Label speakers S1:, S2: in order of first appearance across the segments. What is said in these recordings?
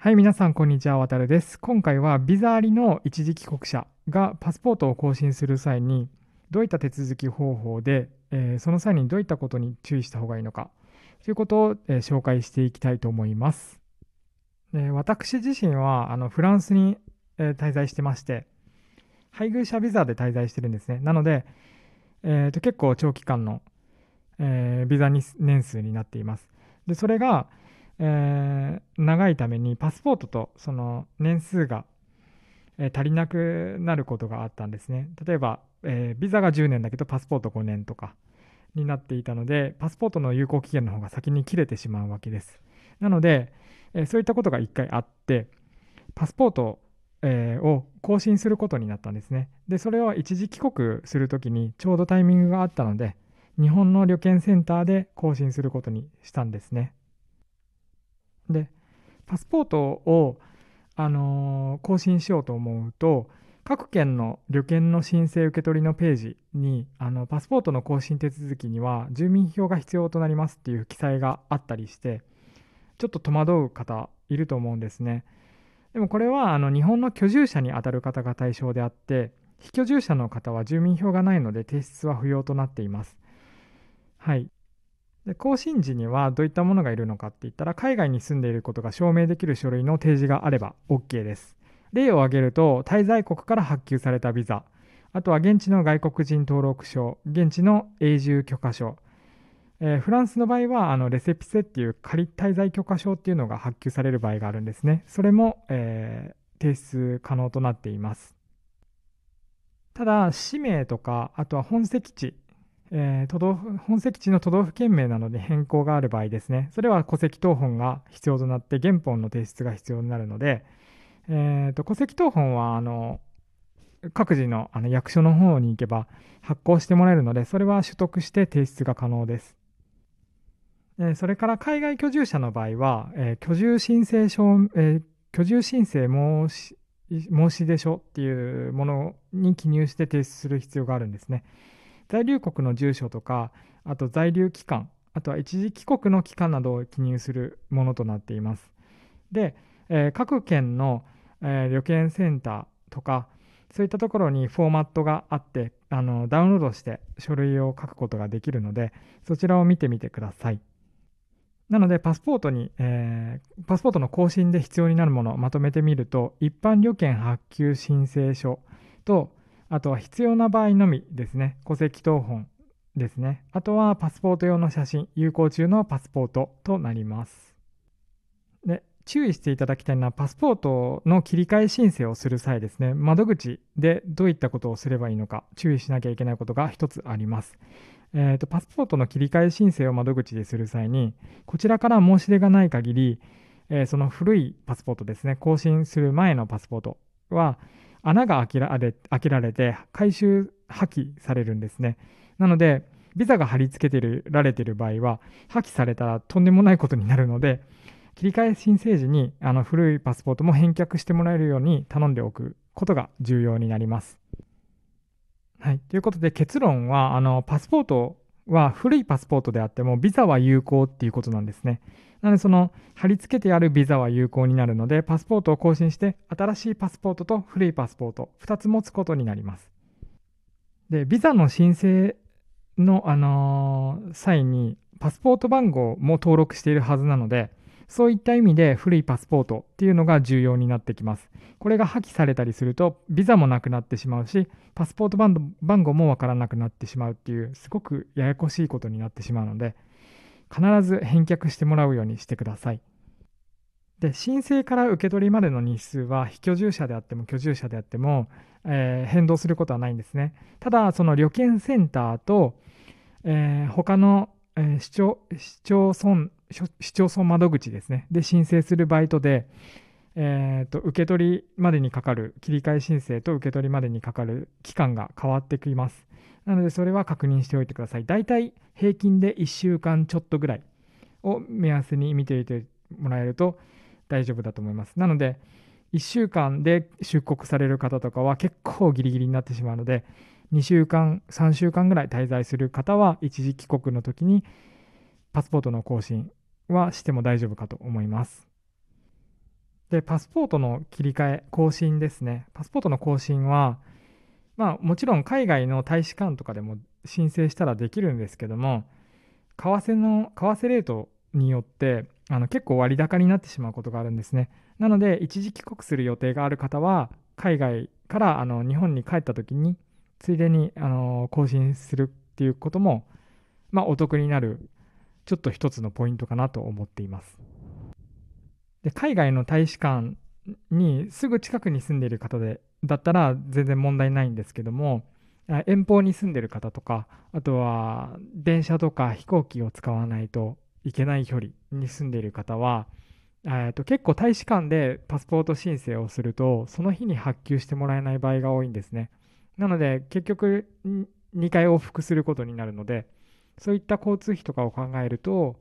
S1: はい、皆さん、こんにちは。わたるです。今回は、ビザありの一時帰国者がパスポートを更新する際に、どういった手続き方法で、えーその際にどういったことに注意した方がいいのか、ということを、えー紹介していきたいと思います。で私自身は、あのフランスに、えー滞在してまして、配偶者ビザで滞在してるんですね。なので、えーと結構長期間の、えビザ年数になっています。で、それが、えー長いためにパスポートとその年数が、えー足りなくなることがあったんですね。例えば、えービザが10年だけどパスポート5年とかになっていたので、パスポートの有効期限の方が先に切れてしまうわけです。なので、えそういったことが1回あって、パスポート、を更新することになったんですね。で、それを一時帰国するときにちょうどタイミングがあったので、日本の旅券センターで更新することにしたんですね。で、パスポートを、あのー更新しようと思うと、各県の旅券の申請受け取りのページに、あのパスポートの更新手続きには住民票が必要となりますっていう記載があったりして、ちょっと戸惑う方いると思うんですね。でもこれはあの日本の居住者にあたる方が対象であって、非居住者の方は住民票がないので提出は不要となっています。はい。で更新時にはどういったものがいるのかって言ったら、海外に住んでいることが証明できる書類の提示があれば OK です。例を挙げると、滞在国から発給されたビザ、あとは現地の外国人登録証、現地の永住許可証、えーフランスの場合はあのレセピセっていう仮滞在許可証っていうのが発給される場合があるんですね。それも、えー提出可能となっています。ただ、氏名とか、あとは本籍地、えー都道府本籍地の都道府県名などで変更がある場合ですね、それは戸籍謄本が必要となって、原本の提出が必要になるので、えーと戸籍謄本はあの各自のあの役所の方に行けば発行してもらえるので、それは取得して提出が可能です。えーそれから海外居住者の場合は、えー居住申請書、えー居住申請申し申し出書っていうものに記入して提出する必要があるんですね。在留国の住所とか、あと在留期間、あとは一時帰国の期間などを記入するものとなっています。で、えー各県の、えー旅券センターとか、そういったところにフォーマットがあって、あのダウンロードして書類を書くことができるので、そちらを見てみてください。なので、パスポートに、えーパスポートの更新で必要になるものをまとめてみると、一般旅券発給申請書と、あとは必要な場合のみですね、戸籍謄本ですね。あとはパスポート用の写真、有効中のパスポートとなります。で、注意していただきたいのは、パスポートの切り替え申請をする際ですね、窓口でどういったことをすればいいのか、注意しなきゃいけないことが一つあります。えーとパスポートの切り替え申請を窓口でする際に、こちらから申し出がない限り、えーその古いパスポートですね、更新する前のパスポートは、穴が開けられ開けられて、回収破棄されるんですね。なので、ビザが貼り付けてるられている場合は、破棄されたらとんでもないことになるので、切り替え申請時にあの古いパスポートも返却してもらえるように頼んでおくことが重要になります。はい、ということで結論はあのパスポートは古いパスポートであってもビザは有効っていうことなんですね。なのでその貼り付けてあるビザは有効になるのでパスポートを更新して新しいパスポートと古いパスポート2つ持つことになります。でビザの申請の、あのー際にパスポート番号も登録しているはずなのでそういった意味で古いパスポートっていうのが重要になってきます。これが破棄されたりするとビザもなくなってしまうしパスポート番号もわからなくなってしまうっていうすごくややこしいことになってしまうので必ず返却してもらうようにしてください。で申請から受け取りまでの日数は非居住者であっても居住者であっても、えー変動することはないんですね。ただその旅券センターと、えー他の、えー市町市町村市町村窓口ですねで申請するバイトで、えーと受け取りまでにかかる切り替え申請と受け取りまでにかかる期間が変わってきます。なのでそれは確認しておいてください。だいたい平均で1週間ちょっとぐらいを目安に見ておいてもらえると大丈夫だと思います。なので1週間で出国される方とかは結構ギリギリになってしまうので2週間3週間ぐらい滞在する方は一時帰国の時にパスポートの更新はしても大丈夫かと思います。で、パスポートの切り替え、更新ですね。パスポートの更新は、まあもちろん海外の大使館とかでも申請したらできるんですけども、為替の、為替レートによってあの結構割高になってしまうことがあるんですね。なので、一時帰国する予定がある方は、海外からあの日本に帰った時に、ついでにあの更新するっていうことも、まあ、お得になる、ちょっと一つのポイントかなと思っています。で海外の大使館にすぐ近くに住んでいる方でだったら全然問題ないんですけども遠方に住んでる方とかあとは電車とか飛行機を使わないといけない距離に住んでいる方はえと結構大使館でパスポート申請をするとその日に発給してもらえない場合が多いんですね。なので結局2回往復することになるのでそういった交通費とかを考えると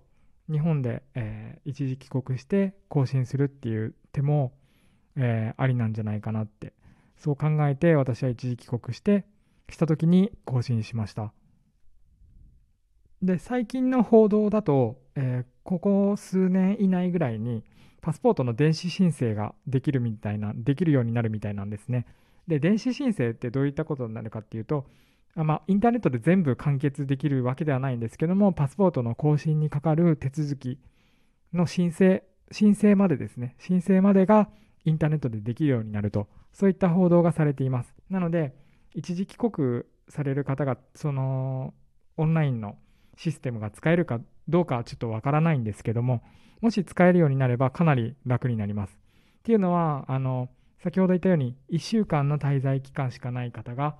S1: 日本で、えー、一時帰国して更新するっていう手も、えー、ありなんじゃないかなって。そう考えて私は一時帰国してした時に更新しました。で最近の報道だと、えー、ここ数年以内ぐらいにパスポートの電子申請ができるみたいなできるようになるみたいなんですね。で電子申請ってどういったことになるかっていうとあまあ、インターネットで全部完結できるわけではないんですけども、パスポートの更新にかかる手続きの申請、申請までですね、申請までがインターネットでできるようになると、そういった報道がされています。なので、一時帰国される方が、そのオンラインのシステムが使えるかどうかはちょっとわからないんですけども、もし使えるようになればかなり楽になります。っていうのは、あの先ほど言ったように、1週間の滞在期間しかない方が、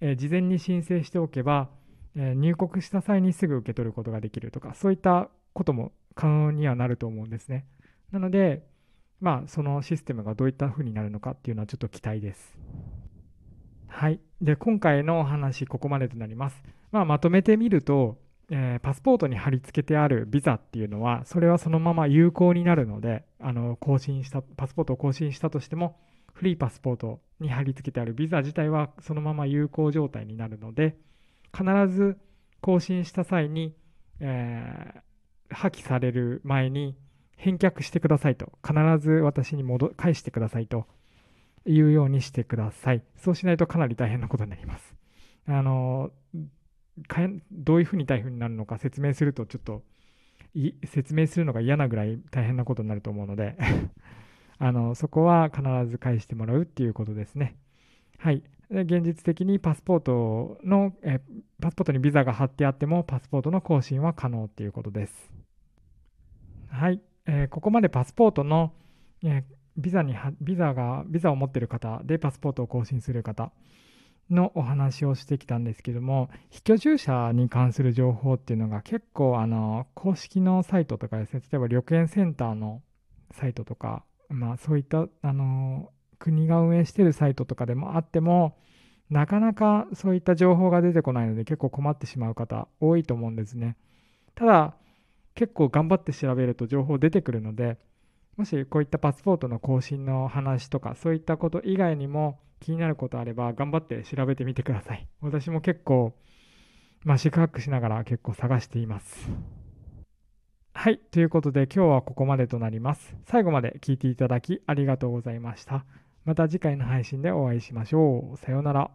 S1: えー、事前に申請しておけば、えー、入国した際にすぐ受け取ることができるとか、そういったことも可能にはなると思うんですね。なので、まあ、そのシステムがどういった風になるのかっていうのはちょっと期待です。はい。で、今回のお話、ここまでとなります。まあ、まとめてみると、えー、パスポートに貼り付けてあるビザっていうのは、それはそのまま有効になるので、あの更新した、パスポートを更新したとしても、フリーパスポートに貼り付けてあるビザ自体はそのまま有効状態になるので、必ず更新した際に、えー、破棄される前に返却してくださいと、必ず私に戻返してくださいというようにしてください。そうしないとかなり大変なことになります。あのどういうふうに大変になるのか説明するとちょっと説明するのが嫌なぐらい大変なことになると思うので あのそこは必ず返してもらうっていうことですね。はい。現実的にパスポートのえ、パスポートにビザが貼ってあっても、パスポートの更新は可能っていうことです。はい。えー、ここまでパスポートの、えー、ビザにビザが、ビザを持ってる方でパスポートを更新する方のお話をしてきたんですけども、非居住者に関する情報っていうのが結構、あの、公式のサイトとかですね、例えば旅券センターのサイトとか、まあ、そういった、あの国が運営してるサイトとかでもあっても、なかなかそういった情報が出てこないので結構困ってしまう方多いと思うんですね。ただ、結構頑張って調べると情報出てくるので、もしこういったパスポートの更新の話とか、そういったこと以外にも気になることあれば、頑張って調べてみてください。私も結構、まあ、四苦八苦しながら結構探しています。はい。ということで今日はここまでとなります。最後まで聞いていただきありがとうございました。また次回の配信でお会いしましょう。さようなら。